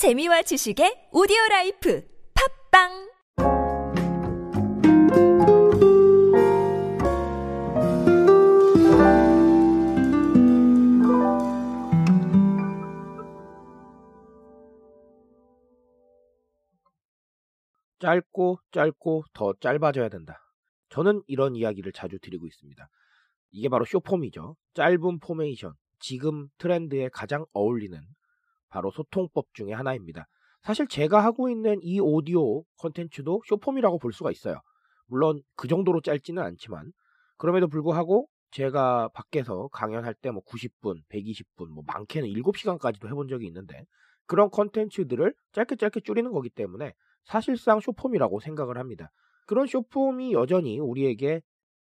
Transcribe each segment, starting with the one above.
재미와 지식의 오디오 라이프 팟빵 짧고 짧고 더 짧아져야 된다. 저는 이런 이야기를 자주 드리고 있습니다. 이게 바로 숏폼이죠. 짧은 포메이션. 지금 트렌드에 가장 어울리는 바로 소통법 중의 하나입니다. 사실 제가 하고 있는 이 오디오 컨텐츠도 쇼폼이라고 볼 수가 있어요. 물론 그 정도로 짧지는 않지만 그럼에도 불구하고 제가 밖에서 강연할 때 뭐 90분, 120분, 뭐 많게는 7시간까지도 해본 적이 있는데 그런 컨텐츠들을 짧게 짧게 줄이는 거기 때문에 사실상 쇼폼이라고 생각을 합니다. 그런 쇼폼이 여전히 우리에게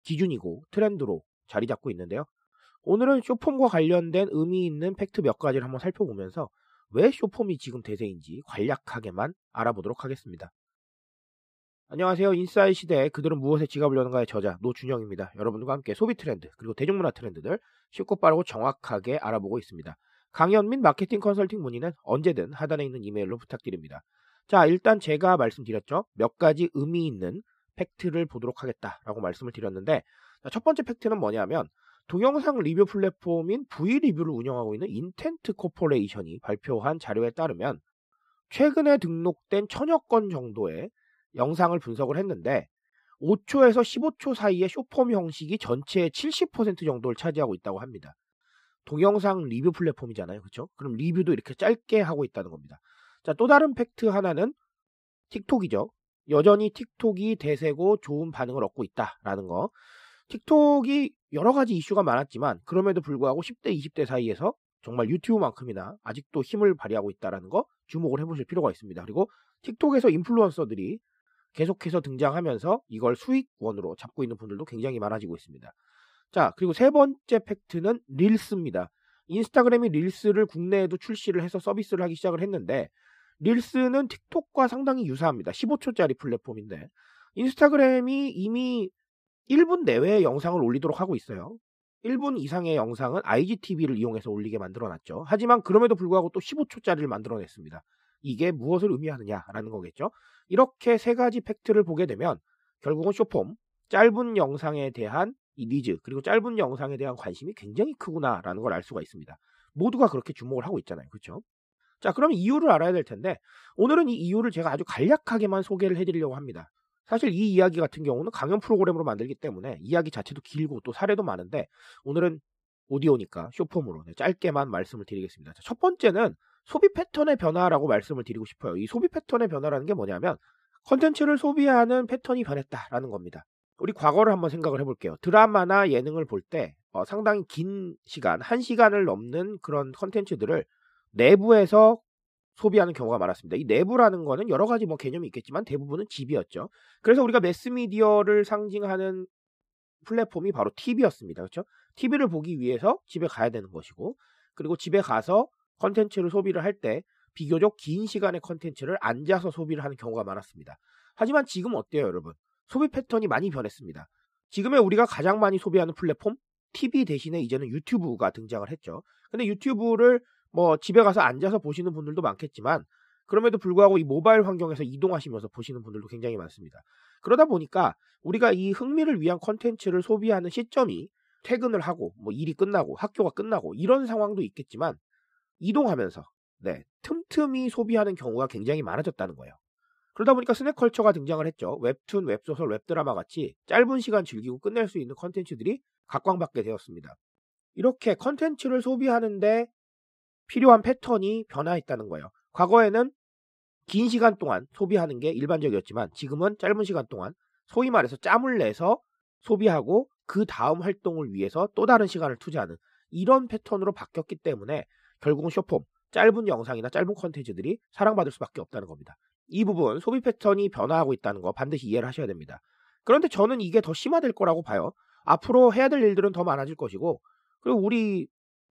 기준이고 트렌드로 자리 잡고 있는데요. 오늘은 숏폼과 관련된 의미 있는 팩트 몇 가지를 한번 살펴보면서 왜 숏폼이 지금 대세인지 간략하게만 알아보도록 하겠습니다. 안녕하세요. 인싸의 시대 그들은 무엇에 지갑을 여는가의 저자 노준영입니다. 여러분들과 함께 소비 트렌드 그리고 대중문화 트렌드들 쉽고 빠르고 정확하게 알아보고 있습니다. 강연 및 마케팅 컨설팅 문의는 언제든 하단에 있는 이메일로 부탁드립니다. 자, 일단 제가 말씀드렸죠. 몇 가지 의미 있는 팩트를 보도록 하겠다라고 말씀을 드렸는데 첫 번째 팩트는 뭐냐면 동영상 리뷰 플랫폼인 V리뷰를 운영하고 있는 인덴트 코퍼레이션이 발표한 자료에 따르면 최근에 등록된 천여 건 정도의 영상을 분석을 했는데 5초에서 15초 사이의 숏폼 형식이 전체의 70% 정도를 차지하고 있다고 합니다. 동영상 리뷰 플랫폼이잖아요. 그렇죠? 그럼 리뷰도 이렇게 짧게 하고 있다는 겁니다. 자, 또 다른 팩트 하나는 틱톡이죠. 여전히 틱톡이 대세고 좋은 반응을 얻고 있다라는 거. 틱톡이 여러 가지 이슈가 많았지만 그럼에도 불구하고 10대, 20대 사이에서 정말 유튜브만큼이나 아직도 힘을 발휘하고 있다라는 거 주목을 해보실 필요가 있습니다. 그리고 틱톡에서 인플루언서들이 계속해서 등장하면서 이걸 수익원으로 잡고 있는 분들도 굉장히 많아지고 있습니다. 자, 그리고 세 번째 팩트는 릴스입니다. 인스타그램이 릴스를 국내에도 출시를 해서 서비스를 하기 시작을 했는데 릴스는 틱톡과 상당히 유사합니다. 15초짜리 플랫폼인데 인스타그램이 이미 1분 내외의 영상을 올리도록 하고 있어요. 1분 이상의 영상은 IGTV를 이용해서 올리게 만들어놨죠. 하지만 그럼에도 불구하고 또 15초짜리를 만들어냈습니다. 이게 무엇을 의미하느냐라는 거겠죠. 이렇게 세 가지 팩트를 보게 되면 결국은 숏폼, 짧은 영상에 대한 이 니즈, 그리고 짧은 영상에 대한 관심이 굉장히 크구나라는 걸 알 수가 있습니다. 모두가 그렇게 주목을 하고 있잖아요. 그렇죠? 자, 그럼 이유를 알아야 될 텐데 오늘은 이 이유를 제가 아주 간략하게만 소개를 해드리려고 합니다. 사실 이 이야기 같은 경우는 강연 프로그램으로 만들기 때문에 이야기 자체도 길고 또 사례도 많은데 오늘은 오디오니까 쇼폼으로 네, 짧게만 말씀을 드리겠습니다. 첫 번째는 소비 패턴의 변화라고 말씀을 드리고 싶어요. 이 소비 패턴의 변화라는 게 뭐냐면 컨텐츠를 소비하는 패턴이 변했다라는 겁니다. 우리 과거를 한번 생각을 해볼게요. 드라마나 예능을 볼때 어, 상당히 긴 시간, 한 시간을 넘는 그런 컨텐츠들을 내부에서 소비하는 경우가 많았습니다. 이 내부라는 거는 여러 가지 뭐 개념이 있겠지만 대부분은 집이었죠. 그래서 우리가 매스미디어를 상징하는 플랫폼이 바로 TV였습니다. 그렇죠? TV를 보기 위해서 집에 가야 되는 것이고 그리고 집에 가서 컨텐츠를 소비를 할 때 비교적 긴 시간의 컨텐츠를 앉아서 소비를 하는 경우가 많았습니다. 하지만 지금 어때요, 여러분? 소비 패턴이 많이 변했습니다. 지금의 우리가 가장 많이 소비하는 플랫폼 TV 대신에 이제는 유튜브가 등장을 했죠. 근데 유튜브를 뭐 집에 가서 앉아서 보시는 분들도 많겠지만 그럼에도 불구하고 이 모바일 환경에서 이동하시면서 보시는 분들도 굉장히 많습니다. 그러다 보니까 우리가 이 흥미를 위한 컨텐츠를 소비하는 시점이 퇴근을 하고 뭐 일이 끝나고 학교가 끝나고 이런 상황도 있겠지만 이동하면서 네, 틈틈이 소비하는 경우가 굉장히 많아졌다는 거예요. 그러다 보니까 스낵컬처가 등장을 했죠. 웹툰, 웹소설, 웹드라마 같이 짧은 시간 즐기고 끝낼 수 있는 컨텐츠들이 각광받게 되었습니다. 이렇게 컨텐츠를 소비하는데 필요한 패턴이 변화했다는 거예요. 과거에는 긴 시간 동안 소비하는 게 일반적이었지만 지금은 짧은 시간 동안 소위 말해서 짬을 내서 소비하고 그 다음 활동을 위해서 또 다른 시간을 투자하는 이런 패턴으로 바뀌었기 때문에 결국은 쇼폼, 짧은 영상이나 짧은 컨텐츠들이 사랑받을 수밖에 없다는 겁니다. 이 부분 소비 패턴이 변화하고 있다는 거 반드시 이해를 하셔야 됩니다. 그런데 저는 이게 더 심화될 거라고 봐요. 앞으로 해야 될 일들은 더 많아질 것이고 그리고 우리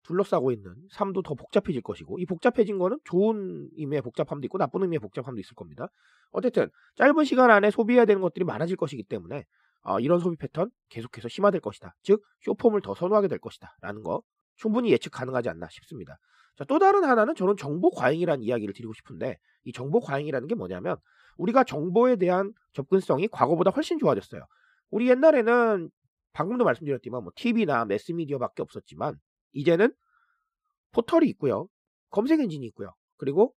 둘러싸고 있는 삶도 더 복잡해질 것이고 이 복잡해진 거는 좋은 의미의 복잡함도 있고 나쁜 의미의 복잡함도 있을 겁니다. 어쨌든 짧은 시간 안에 소비해야 되는 것들이 많아질 것이기 때문에 어, 이런 소비 패턴 계속해서 심화될 것이다. 즉 쇼폼을 더 선호하게 될 것이다. 라는 거 충분히 예측 가능하지 않나 싶습니다. 자, 또 다른 하나는 저는 정보 과잉이라는 이야기를 드리고 싶은데 이 정보 과잉이라는 게 뭐냐면 우리가 정보에 대한 접근성이 과거보다 훨씬 좋아졌어요. 우리 옛날에는 방금도 말씀드렸지만 뭐 TV나 매스미디어밖에 없었지만 이제는 포털이 있고요. 검색 엔진이 있고요. 그리고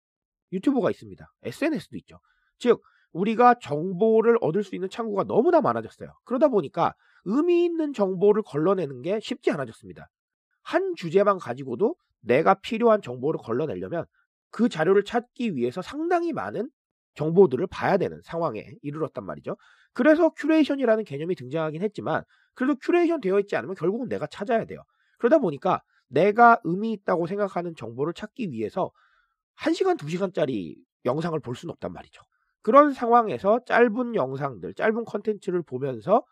유튜브가 있습니다. SNS도 있죠. 즉 우리가 정보를 얻을 수 있는 창구가 너무나 많아졌어요. 그러다 보니까 의미 있는 정보를 걸러내는 게 쉽지 않아졌습니다. 한 주제만 가지고도 내가 필요한 정보를 걸러내려면 그 자료를 찾기 위해서 상당히 많은 정보들을 봐야 되는 상황에 이르렀단 말이죠. 그래서 큐레이션이라는 개념이 등장하긴 했지만 그래도 큐레이션 되어 있지 않으면 결국은 내가 찾아야 돼요. 그러다 보니까 내가 의미 있다고 생각하는 정보를 찾기 위해서 1시간, 2시간짜리 영상을 볼 수는 없단 말이죠. 그런 상황에서 짧은 영상들, 짧은 컨텐츠를 보면서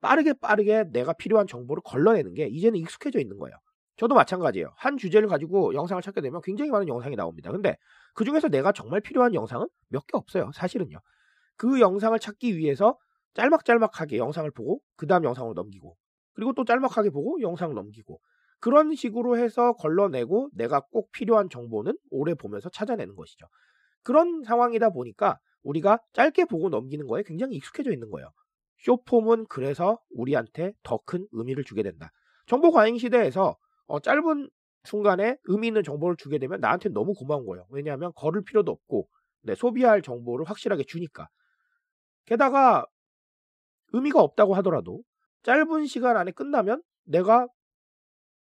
빠르게 빠르게 내가 필요한 정보를 걸러내는 게 이제는 익숙해져 있는 거예요. 저도 마찬가지예요. 한 주제를 가지고 영상을 찾게 되면 굉장히 많은 영상이 나옵니다. 근데 그 중에서 내가 정말 필요한 영상은 몇 개 없어요. 사실은요. 그 영상을 찾기 위해서 짤막짤막하게 영상을 보고 그 다음 영상으로 넘기고 그리고 또 짤막하게 보고 영상 넘기고 그런 식으로 해서 걸러내고 내가 꼭 필요한 정보는 오래 보면서 찾아내는 것이죠. 그런 상황이다 보니까 우리가 짧게 보고 넘기는 거에 굉장히 익숙해져 있는 거예요. 쇼폼은 그래서 우리한테 더 큰 의미를 주게 된다. 정보 과잉 시대에서 어, 짧은 순간에 의미 있는 정보를 주게 되면 나한테 너무 고마운 거예요. 왜냐하면 걸을 필요도 없고 네, 소비할 정보를 확실하게 주니까. 게다가 의미가 없다고 하더라도 짧은 시간 안에 끝나면 내가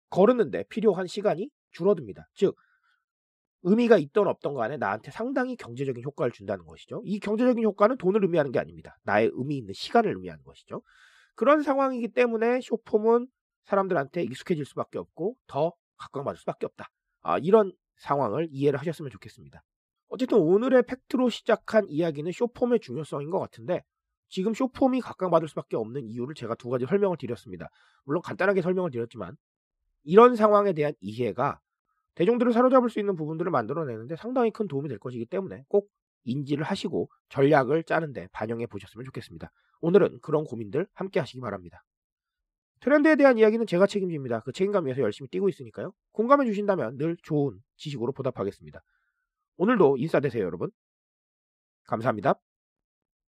걸었는데 필요한 시간이 줄어듭니다. 즉 의미가 있던 없던 간에 나한테 상당히 경제적인 효과를 준다는 것이죠. 이 경제적인 효과는 돈을 의미하는 게 아닙니다. 나의 의미 있는 시간을 의미하는 것이죠. 그런 상황이기 때문에 쇼폼은 사람들한테 익숙해질 수밖에 없고 더 각광받을 수밖에 없다. 아, 이런 상황을 이해를 하셨으면 좋겠습니다. 어쨌든 오늘의 팩트로 시작한 이야기는 쇼폼의 중요성인 것 같은데 지금 쇼폼이 각광받을 수밖에 없는 이유를 제가 두 가지 설명을 드렸습니다. 물론 간단하게 설명을 드렸지만 이런 상황에 대한 이해가 대중들을 사로잡을 수 있는 부분들을 만들어내는데 상당히 큰 도움이 될 것이기 때문에 꼭 인지를 하시고 전략을 짜는데 반영해 보셨으면 좋겠습니다. 오늘은 그런 고민들 함께 하시기 바랍니다. 트렌드에 대한 이야기는 제가 책임집니다. 그 책임감 위해서 열심히 뛰고 있으니까요. 공감해 주신다면 늘 좋은 지식으로 보답하겠습니다. 오늘도 인싸 되세요, 여러분. 감사합니다.